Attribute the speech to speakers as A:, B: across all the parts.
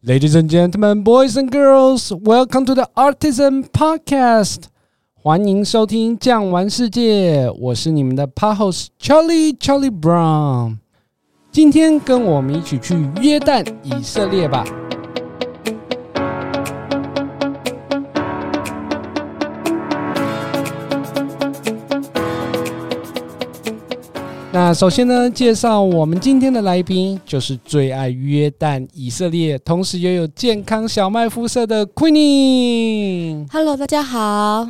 A: Ladies and gentlemen, boys and girls, welcome to the Artisan Podcast。欢迎收听《酱玩世界》，我是你们的 Pod host Charlie Charlie Brown。今天跟我们一起去约旦以色列吧。那首先呢，介绍我们今天的来宾，就是最爱约旦以色列，同时也有健康小麦肤色的 Queenie。
B: Hello，大家好。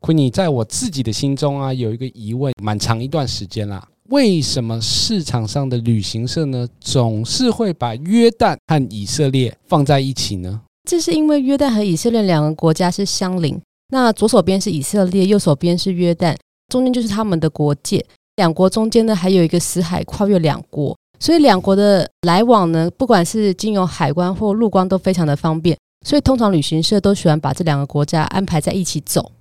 A: Queenie，在我自己的心中啊，有一个疑问，蛮长一段时间啦。为什么市场上的旅行社呢，总是会把约旦和以色列放在一起呢？
B: 这是因为约旦和以色列两个国家是相邻，那左手边是以色列，右手边是约旦，中间就是他们的国界。两国中间呢，还有一个死海跨越两国，所以两国的来往呢，不管是经由海关或陆关都非常的方便。所以通常旅行社都喜欢把这两个国家安排在一起走。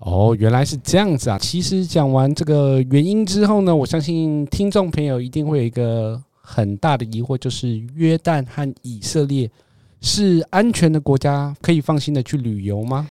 A: 哦，原来是这样子啊！其实讲完这个原因之后呢，我相信听众朋友一定会有一个很大的疑惑，就是约旦和以色列是安全的国家，可以放心的去旅游吗？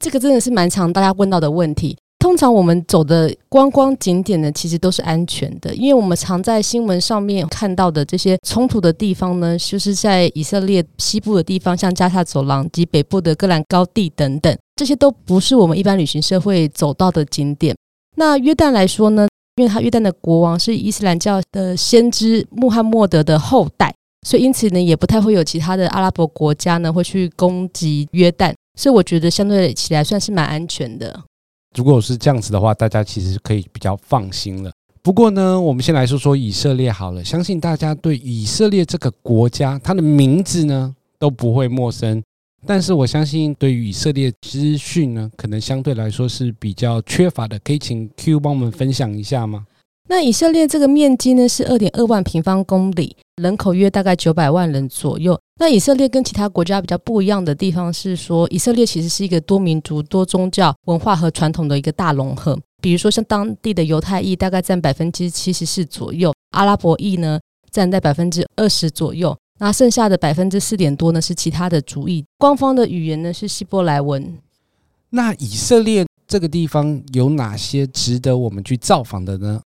B: 这个真的是蛮常大家问到的问题。通常我们走的观光景点呢，其实都是安全的，因为我们常在新闻上面看到的这些冲突的地方呢，就是在以色列西部的地方，像加萨走廊及北部的戈兰高地等等，这些都不是我们一般旅行社会走到的景点。那约旦来说呢，因为他约旦的国王是伊斯兰教的先知穆罕默德的后代，所以因此呢，也不太会有其他的阿拉伯国家呢会去攻击约旦，所以我觉得相对起来算是蛮安全的。
A: 如果是这样子的话，大家其实可以比较放心了。不过呢，我们先来说说以色列好了。相信大家对以色列这个国家，它的名字呢都不会陌生。但是我相信，对于以色列资讯呢，可能相对来说是比较缺乏的。可以请 Q 帮我们分享一下吗？
B: 那以色列这个面积呢是二点二万平方公里，人口约大概九百万人左右。那以色列跟其他国家比较不一样的地方是说，以色列其实是一个多民族、多宗教、文化和传统的一个大融合。比如说，像当地的犹太裔大概占百分之七十四左右，阿拉伯裔呢占在百分之二十左右，那剩下的百分之四点多呢是其他的族裔。官方的语言呢是希伯来文。
A: 那以色列这个地方有哪些值得我们去造访的呢？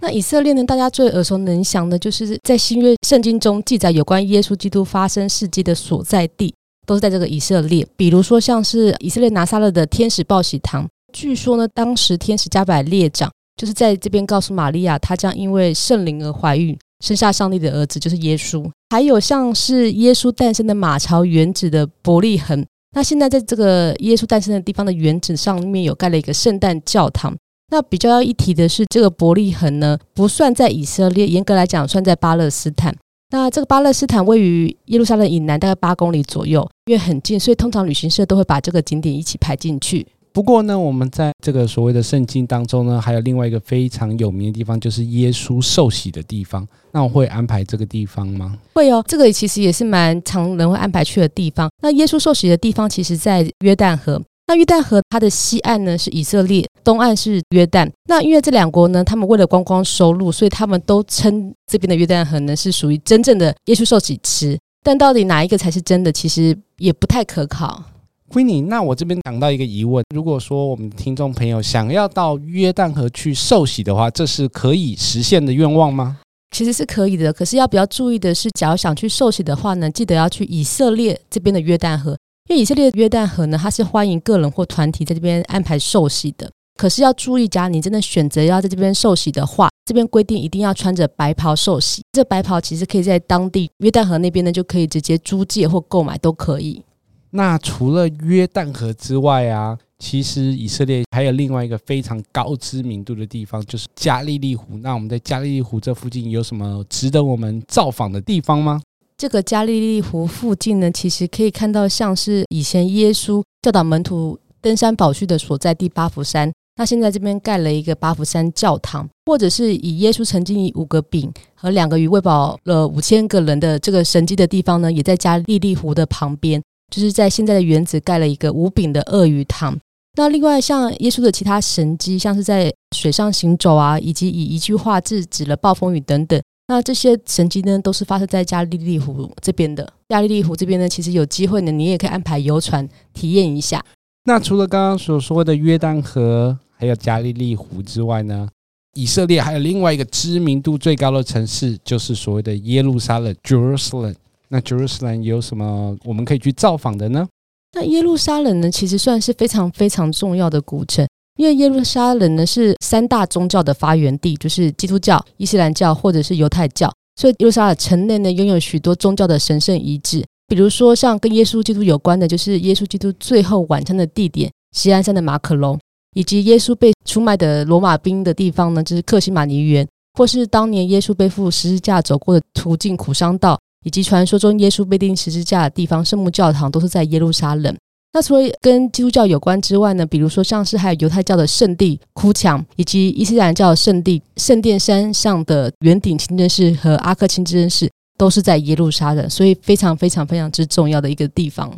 B: 那以色列呢？大家最耳熟能详的，就是在新约圣经中记载有关耶稣基督发生事迹的所在地，都是在这个以色列。比如说，像是以色列拿撒勒的天使报喜堂，据说呢，当时天使加百列长就是在这边告诉玛利亚，她将因为圣灵而怀孕，生下上帝的儿子，就是耶稣。还有像是耶稣诞生的马槽原址的伯利恒，那现在在这个耶稣诞生的地方的原址上面有盖了一个圣诞教堂。那比较要一提的是，这个伯利恒呢，不算在以色列，严格来讲算在巴勒斯坦。那这个巴勒斯坦位于耶路撒冷以南大概八公里左右，因为很近，所以通常旅行社都会把这个景点一起排进去。
A: 不过呢，我们在这个所谓的圣经当中呢，还有另外一个非常有名的地方，就是耶稣受洗的地方。那我会安排这个地方吗？
B: 会哦，这个其实也是蛮常人会安排去的地方。那耶稣受洗的地方，其实在约旦河。那约旦河它的西岸呢是以色列，东岸是约旦。那因为这两国呢，他们为了观光收入，所以他们都称这边的约旦河呢是属于真正的耶稣受洗池。但到底哪一个才是真的，其实也不太可靠。
A: Queenie，那我这边讲到一个疑问：如果说我们听众朋友想要到约旦河去受洗的话，这是可以实现的愿望吗？
B: 其实是可以的，可是要比较注意的是，假如想去受洗的话呢，记得要去以色列这边的约旦河。因为以色列的约旦河呢，它是欢迎个人或团体在这边安排受洗的。可是要注意，假如你真的选择要在这边受洗的话，这边规定一定要穿着白袍受洗。这白袍其实可以在当地约旦河那边呢，就可以直接租借或购买都可以。
A: 那除了约旦河之外啊，其实以色列还有另外一个非常高知名度的地方，就是加利利湖。那我们在加利利湖这附近有什么值得我们造访的地方吗？
B: 这个加利利湖附近呢，其实可以看到像是以前耶稣教导门徒登山宝训的所在地巴弗山。那现在这边盖了一个巴弗山教堂，或者是以耶稣曾经以五个饼和两个鱼喂饱了五千个人的这个神迹的地方呢，也在加利利湖的旁边，就是在现在的原子盖了一个无饼的鳄鱼堂。那另外像耶稣的其他神迹，像是在水上行走啊，以及以一句话制止了暴风雨等等。那这些神迹呢，都是发生在加利利湖这边的。加利利湖这边呢，其实有机会呢，你也可以安排游船体验一下。
A: 那除了刚刚所说的约旦河，还有加利利湖之外呢，以色列还有另外一个知名度最高的城市，就是所谓的耶路撒冷 （Jerusalem）。那 Jerusalem 有什么我们可以去造访的呢？
B: 那耶路撒冷呢，其实算是非常非常重要的古城。因为耶路撒冷呢是三大宗教的发源地，就是基督教、伊斯兰教或者是犹太教，所以耶路撒冷城内呢拥有许多宗教的神圣遗址，比如说像跟耶稣基督有关的，就是耶稣基督最后晚餐的地点锡安山的马可隆，以及耶稣被出卖的罗马兵的地方呢，就是克西马尼园，或是当年耶稣背负十字架走过的途径苦商道，以及传说中耶稣被钉十字架的地方圣母教堂，都是在耶路撒冷。那除了跟基督教有关之外呢，比如说像是还有犹太教的圣地哭墙，以及伊斯兰教的圣地圣殿山上的圆顶清真寺和阿克清真寺，都是在耶路撒冷，所以非常非常非常之重要的一个地方。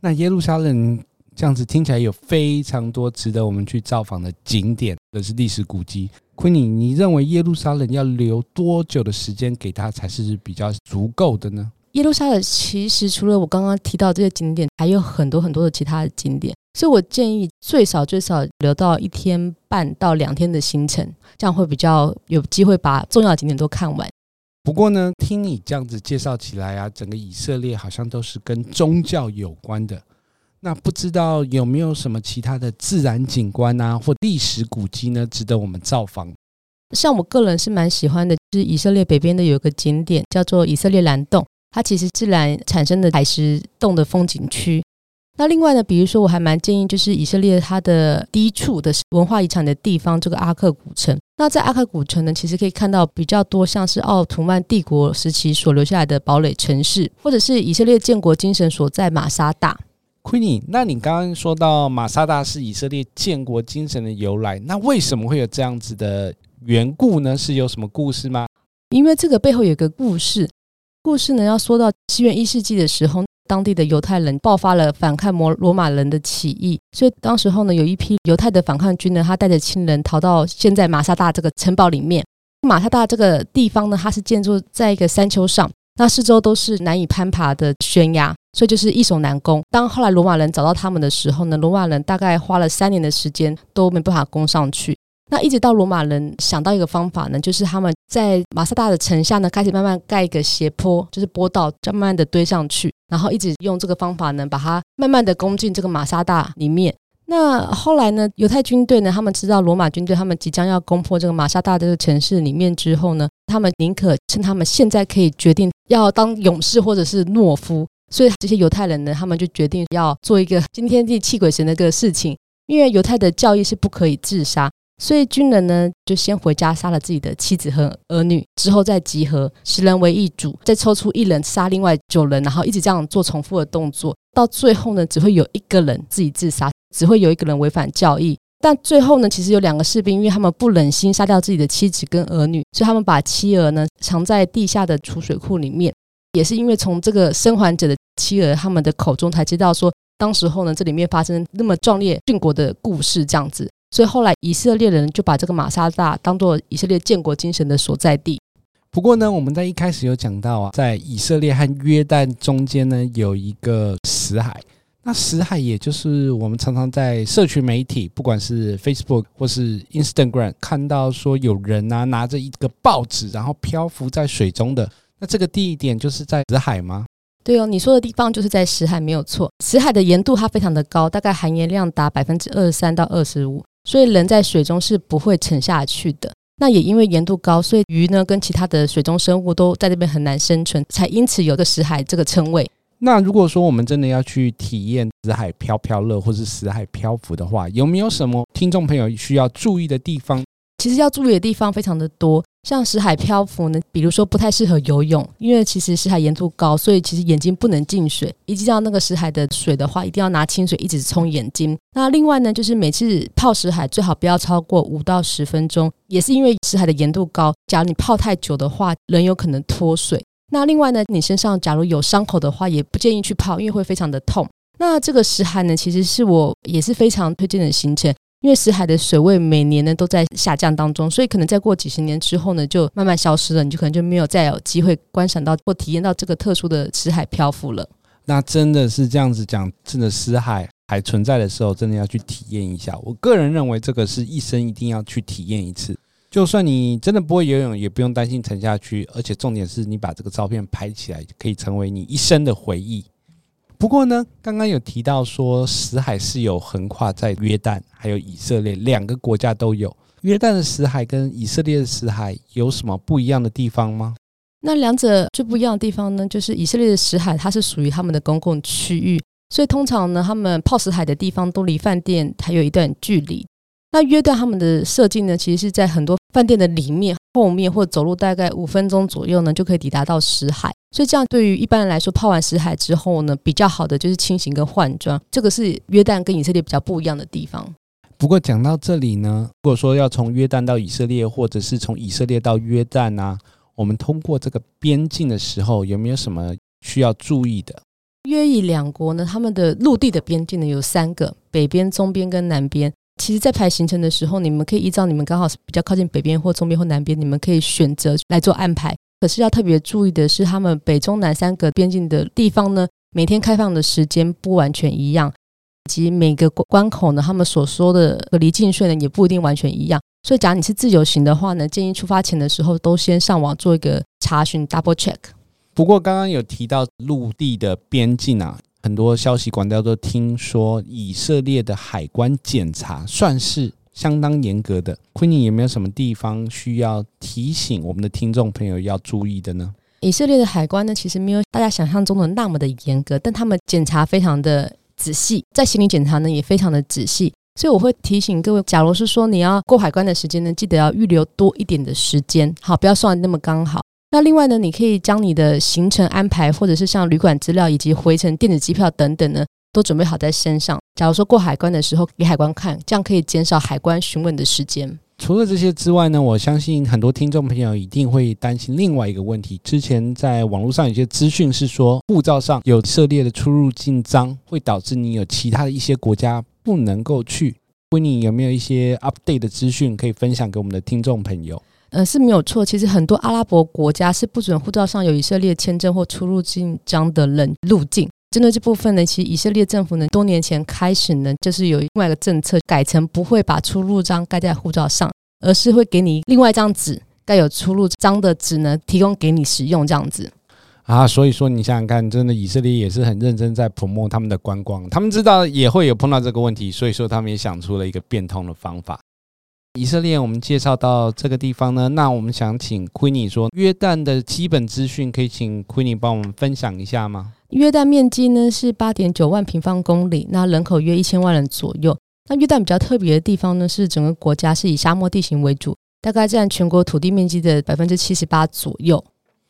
A: 那耶路撒冷这样子听起来有非常多值得我们去造访的景点，或是历史古迹。昆尼，你认为耶路撒冷要留多久的时间给他才是比较足够的呢？
B: 耶路撒冷其实除了我刚刚提到这些景点，还有很多很多的其他的景点，所以我建议最少最少留到一天半到两天的行程，这样会比较有机会把重要的景点都看完。
A: 不过呢，听你这样子介绍起来啊，整个以色列好像都是跟宗教有关的。那不知道有没有什么其他的自然景观啊，或历史古迹呢，值得我们造访？
B: 像我个人是蛮喜欢的，就是以色列北边的有个景点叫做以色列蓝洞。它其实自然产生的海蚀洞的风景区。那另外呢，比如说我还蛮建议，就是以色列它的低处的文化遗产的地方，这个阿克古城。那在阿克古城呢，其实可以看到比较多像是奥图曼帝国时期所留下来的堡垒城市，或者是以色列建国精神所在马沙大。
A: Queenie，那你刚刚说到马沙大是以色列建国精神的由来，那为什么会有这样子的缘故呢？是有什么故事吗？
B: 因为这个背后有一个故事。故事呢，要说到西元一世纪的时候，当地的犹太人爆发了反抗摩罗马人的起义，所以当时候呢，有一批犹太的反抗军呢，他带着亲人逃到现在马萨大这个城堡里面。马萨大这个地方呢，它是建筑在一个山丘上，那四周都是难以攀爬的悬崖，所以就是易守难攻。当后来罗马人找到他们的时候呢，罗马人大概花了三年的时间都没办法攻上去。那一直到罗马人想到一个方法呢，就是他们在马萨大的城下呢，开始慢慢盖一个斜坡，就是坡道，再慢慢的堆上去，然后一直用这个方法呢，把它慢慢的攻进这个马萨大里面。那后来呢，犹太军队呢，他们知道罗马军队他们即将要攻破这个马萨大这个城市里面之后呢，他们宁可趁他们现在可以决定要当勇士或者是懦夫，所以这些犹太人呢，他们就决定要做一个惊天地泣鬼神的一个事情，因为犹太的教义是不可以自杀。所以军人呢，就先回家杀了自己的妻子和儿女，之后再集合，十人为一组，再抽出一人杀另外九人，然后一直这样做重复的动作，到最后呢，只会有一个人自己自杀，只会有一个人违反教义。但最后呢，其实有两个士兵，因为他们不忍心杀掉自己的妻子跟儿女，所以他们把妻儿呢藏在地下的储水库里面。也是因为从这个生还者的妻儿他们的口中才知道说，当时候呢，这里面发生那么壮烈殉国的故事，这样子。所以后来以色列人就把这个马萨大当做以色列建国精神的所在地。
A: 不过呢，我们在一开始有讲到啊，在以色列和约旦中间呢，有一个死海。那死海也就是我们常常在社群媒体，不管是 Facebook 或是 Instagram 看到说有人啊拿着一个报纸，然后漂浮在水中的。那这个地点就是在死海吗？
B: 对哦，你说的地方就是在死海，没有错。死海的盐度它非常的高，大概含盐量达百分之二十三到二十五。所以人在水中是不会沉下去的。那也因为盐度高，所以鱼呢跟其他的水中生物都在这边很难生存，才因此有个死海这个称谓。
A: 那如果说我们真的要去体验死海飘飘乐或是死海漂浮的话，有没有什么听众朋友需要注意的地方？
B: 其实要注意的地方非常的多。像石海漂浮呢，比如说不太适合游泳，因为其实石海盐度高，所以其实眼睛不能进水。一进到那个石海的水的话，一定要拿清水一直冲眼睛。那另外呢，就是每次泡石海最好不要超过五到十分钟，也是因为石海的盐度高，假如你泡太久的话，人有可能脱水。那另外呢，你身上假如有伤口的话，也不建议去泡，因为会非常的痛。那这个石海呢，其实是我也是非常推荐的行程。因为死海的水位每年呢都在下降当中，所以可能再过几十年之后呢，就慢慢消失了，你就可能就没有再有机会观赏到或体验到这个特殊的死海漂浮了。
A: 那真的是这样子讲，真的死海还存在的时候，真的要去体验一下。我个人认为，这个是一生一定要去体验一次。就算你真的不会游泳，也不用担心沉下去。而且重点是你把这个照片拍起来，可以成为你一生的回忆。不过呢，刚刚有提到说，死海是有横跨在约旦还有以色列两个国家都有。约旦的死海跟以色列的死海有什么不一样的地方吗？
B: 那两者最不一样的地方呢，就是以色列的死海它是属于他们的公共区域，所以通常呢，他们泡死海的地方都离饭店还有一段距离。那约旦他们的设计呢，其实是在很多饭店的里面、后面，或走路大概五分钟左右呢，就可以抵达到死海。所以这样对于一般人来说，泡完死海之后呢，比较好的就是清醒跟换装，这个是约旦跟以色列比较不一样的地方。
A: 不过讲到这里呢，如果说要从约旦到以色列，或者是从以色列到约旦啊，我们通过这个边境的时候，有没有什么需要注意的？
B: 约以两国呢，他们的陆地的边境呢有三个：北边、中边跟南边。其实，在排行程的时候，你们可以依照你们刚好是比较靠近北边或中边或南边，你们可以选择来做安排。可是要特别注意的是，他们北中南三个边境的地方呢，每天开放的时间不完全一样，以及每个关口呢，他们所说的离境税呢，也不一定完全一样。所以，假如你是自由行的话呢，建议出发前的时候都先上网做一个查询，double check。
A: 不过，刚刚有提到陆地的边境啊，很多消息管道都听说以色列的海关检查算是。相当严格的，Queenie 有没有什么地方需要提醒我们的听众朋友要注意的呢？
B: 以色列的海关呢，其实没有大家想象中的那么的严格，但他们检查非常的仔细，在行李检查呢也非常的仔细，所以我会提醒各位，假如是说你要过海关的时间呢，记得要预留多一点的时间，好，不要算那么刚好。那另外呢，你可以将你的行程安排，或者是像旅馆资料以及回程电子机票等等呢。都准备好在身上。假如说过海关的时候给海关看，这样可以减少海关询问的时间。
A: 除了这些之外呢，我相信很多听众朋友一定会担心另外一个问题。之前在网络上有些资讯是说，护照上有以色列的出入境章，会导致你有其他的一些国家不能够去。Queenie 有没有一些 update 的资讯可以分享给我们的听众朋友？
B: 呃，是没有错。其实很多阿拉伯国家是不准护照上有以色列签证或出入境章的人入境。针对这部分呢，其实以色列政府呢，多年前开始呢，就是有另外一个政策，改成不会把出入章盖在护照上，而是会给你另外一张纸，盖有出入章的纸呢，提供给你使用这样子。
A: 啊，所以说你想想看，真的以色列也是很认真在 promote 他们的观光，他们知道也会有碰到这个问题，所以说他们也想出了一个变通的方法。以色列，我们介绍到这个地方呢，那我们想请 Queenie 说约旦的基本资讯，可以请 Queenie 帮我们分享一下吗？
B: 约旦面积呢是八点九万平方公里，那人口约一千万人左右。那约旦比较特别的地方呢，是整个国家是以沙漠地形为主，大概占全国土地面积的百分之七十八左右。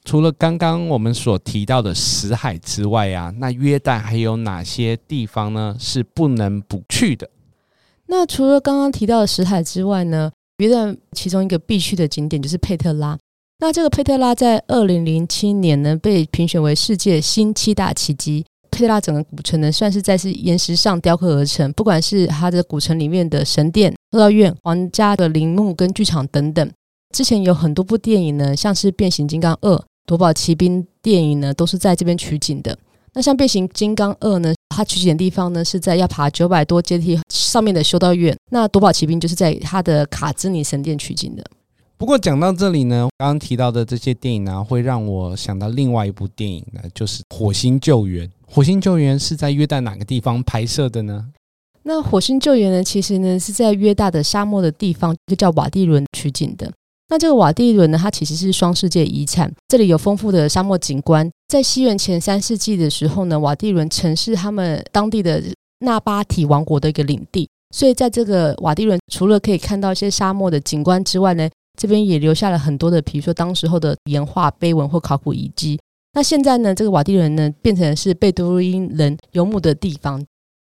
A: 除了刚刚我们所提到的死海之外啊，那约旦还有哪些地方呢是不能不去的？
B: 那除了刚刚提到的死海之外呢，约旦其中一个必去的景点就是佩特拉。那这个佩特拉在二零零七年呢被评选为世界新七大奇迹。佩特拉整个古城呢算是在是岩石上雕刻而成，不管是它的古城里面的神殿、修道院、皇家的陵墓跟剧场等等。之前有很多部电影呢，像是《变形金刚二》、《夺宝奇兵》电影呢，都是在这边取景的。那像《变形金刚二》呢，它取景的地方呢是在要爬九百多阶梯上面的修道院。那《夺宝奇兵》就是在它的卡兹尼神殿取景的。
A: 不过讲到这里呢，刚刚提到的这些电影呢，会让我想到另外一部电影呢，就是《火星救援》。《火星救援》是在约旦哪个地方拍摄的呢？
B: 那《火星救援》呢，其实呢是在约旦的沙漠的地方，就叫瓦蒂伦取景的。那这个瓦蒂伦呢，它其实是双世界遗产，这里有丰富的沙漠景观。在西元前三世纪的时候呢，瓦蒂伦曾是他们当地的纳巴提王国的一个领地，所以在这个瓦蒂伦，除了可以看到一些沙漠的景观之外呢，这边也留下了很多的，比如说当时候的岩画、碑文或考古遗迹。那现在呢，这个瓦地伦呢，变成是贝都因人游牧的地方。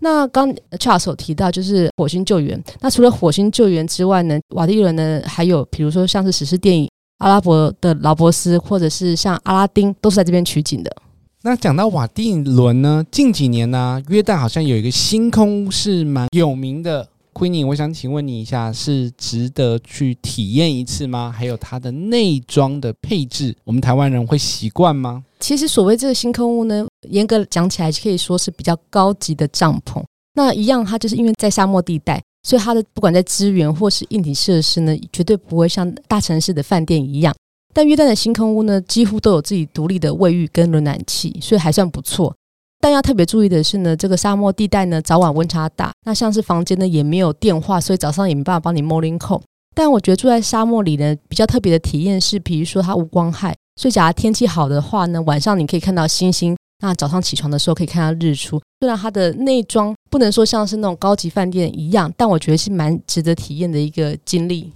B: 那刚 Charles 提到就是火星救援。那除了火星救援之外呢，瓦地伦呢还有比如说像是史诗电影《阿拉伯的劳勃斯》，或者是像《阿拉丁》，都是在这边取景的。
A: 那讲到瓦地伦呢，近几年呢，约旦好像有一个星空是蛮有名的。Queenie，我想请问你一下，是值得去体验一次吗？还有它的内装的配置，我们台湾人会习惯吗？
B: 其实所谓这个星空屋呢，严格讲起来可以说是比较高级的帐篷。那一样，它就是因为在沙漠地带，所以它的不管在资源或是硬体设施呢，绝对不会像大城市的饭店一样。但约旦的星空屋呢，几乎都有自己独立的卫浴跟冷暖气，所以还算不错。但要特别注意的是呢，这个沙漠地带呢，早晚温差大。那像是房间呢，也没有电话，所以早上也没办法帮你 morning call。但我觉得住在沙漠里呢，比较特别的体验是，比如说它无光害，所以假如天气好的话呢，晚上你可以看到星星。那早上起床的时候可以看到日出。虽然它的内装不能说像是那种高级饭店一样，但我觉得是蛮值得体验的一个经历。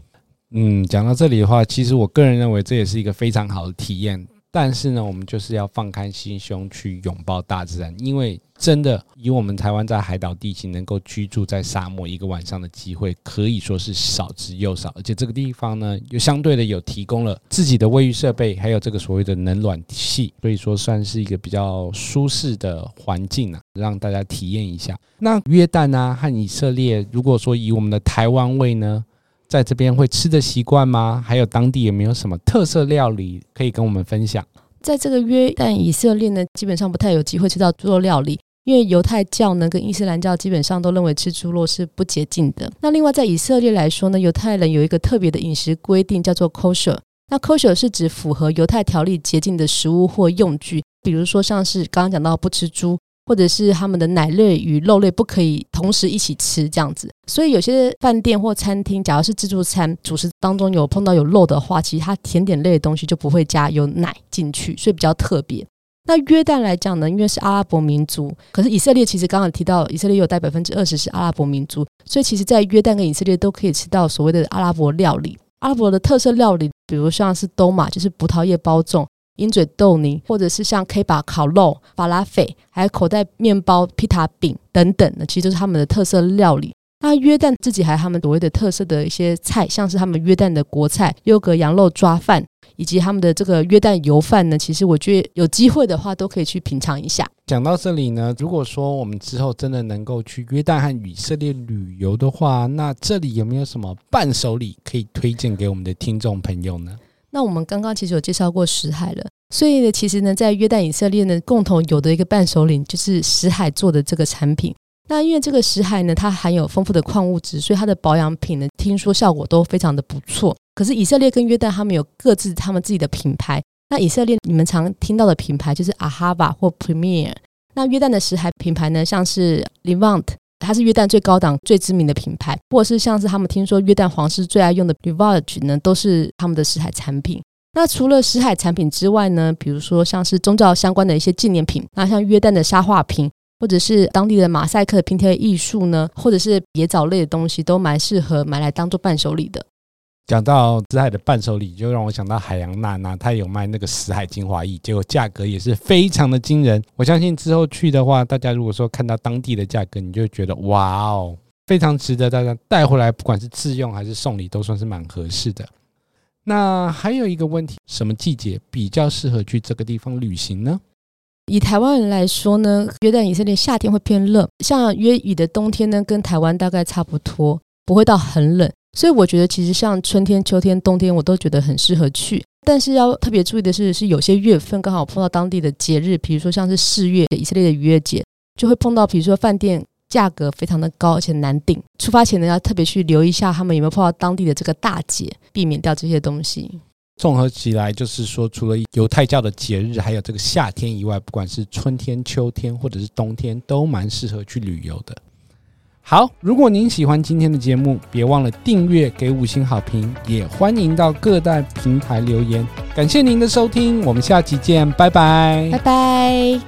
A: 嗯，讲到这里的话，其实我个人认为这也是一个非常好的体验。但是呢，我们就是要放开心胸去拥抱大自然，因为真的以我们台湾在海岛地形能够居住在沙漠一个晚上的机会，可以说是少之又少。而且这个地方呢，又相对的有提供了自己的卫浴设备，还有这个所谓的冷暖气，所以说算是一个比较舒适的环境啊，让大家体验一下。那约旦啊和以色列，如果说以我们的台湾位呢，在这边会吃的习惯吗？还有当地有没有什么特色料理可以跟我们分享？
B: 在这个约旦以色列呢，基本上不太有机会吃到猪肉料理，因为犹太教呢跟伊斯兰教基本上都认为吃猪肉是不洁净的。那另外在以色列来说呢，犹太人有一个特别的饮食规定，叫做 kosher。那 kosher 是指符合犹太条例洁净的食物或用具，比如说像是刚刚讲到不吃猪。或者是他们的奶类与肉类不可以同时一起吃这样子，所以有些饭店或餐厅，假如是自助餐，主食当中有碰到有肉的话，其实它甜点类的东西就不会加有奶进去，所以比较特别。那约旦来讲呢，因为是阿拉伯民族，可是以色列其实刚刚提到，以色列有带百分之二十是阿拉伯民族，所以其实在约旦跟以色列都可以吃到所谓的阿拉伯料理。阿拉伯的特色料理，比如像是兜马，就是葡萄叶包粽。鹰嘴豆泥，或者是像 Kebab 烤肉、法拉菲，还有口袋面包、皮塔饼等等的，其实都是他们的特色料理。那约旦自己还有他们所谓的特色的一些菜，像是他们约旦的国菜优格羊肉抓饭，以及他们的这个约旦油饭呢。其实我觉得有机会的话，都可以去品尝一下。
A: 讲到这里呢，如果说我们之后真的能够去约旦和以色列旅游的话，那这里有没有什么伴手礼可以推荐给我们的听众朋友呢？
B: 那我们刚刚其实有介绍过死海了，所以呢，其实呢，在约旦以色列呢，共同有的一个伴手礼就是死海做的这个产品。那因为这个石海呢，它含有丰富的矿物质，所以它的保养品呢，听说效果都非常的不错。可是以色列跟约旦他们有各自他们自己的品牌。那以色列你们常听到的品牌就是 Ahava 或 Premier。那约旦的石海品牌呢，像是 Levant。它是约旦最高档、最知名的品牌，或者是像是他们听说约旦皇室最爱用的 Rivoire 呢，都是他们的石海产品。那除了石海产品之外呢，比如说像是宗教相关的一些纪念品，那像约旦的沙画瓶，或者是当地的马赛克拼贴艺术呢，或者是野藻类的东西，都蛮适合买来当做伴手礼的。
A: 讲到死海的伴手礼，就让我想到海洋娜娜，她有卖那个死海精华液，结果价格也是非常的惊人。我相信之后去的话，大家如果说看到当地的价格，你就会觉得哇哦，非常值得大家带回来，不管是自用还是送礼，都算是蛮合适的。那还有一个问题，什么季节比较适合去这个地方旅行呢？
B: 以台湾人来说呢，约旦以色列夏天会偏热，像约语的冬天呢，跟台湾大概差不多，不会到很冷。所以我觉得，其实像春天、秋天、冬天，我都觉得很适合去。但是要特别注意的是，是有些月份刚好碰到当地的节日，比如说像是四月以色列的逾越节，就会碰到，比如说饭店价格非常的高，而且难订。出发前呢，要特别去留意一下他们有没有碰到当地的这个大节，避免掉这些东西。
A: 综合起来，就是说，除了犹太教的节日，还有这个夏天以外，不管是春天、秋天或者是冬天，都蛮适合去旅游的。好，如果您喜欢今天的节目，别忘了订阅、给五星好评，也欢迎到各大平台留言。感谢您的收听，我们下期见，拜拜，
B: 拜拜。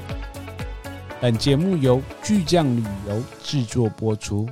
A: 本节目由巨匠旅游制作播出。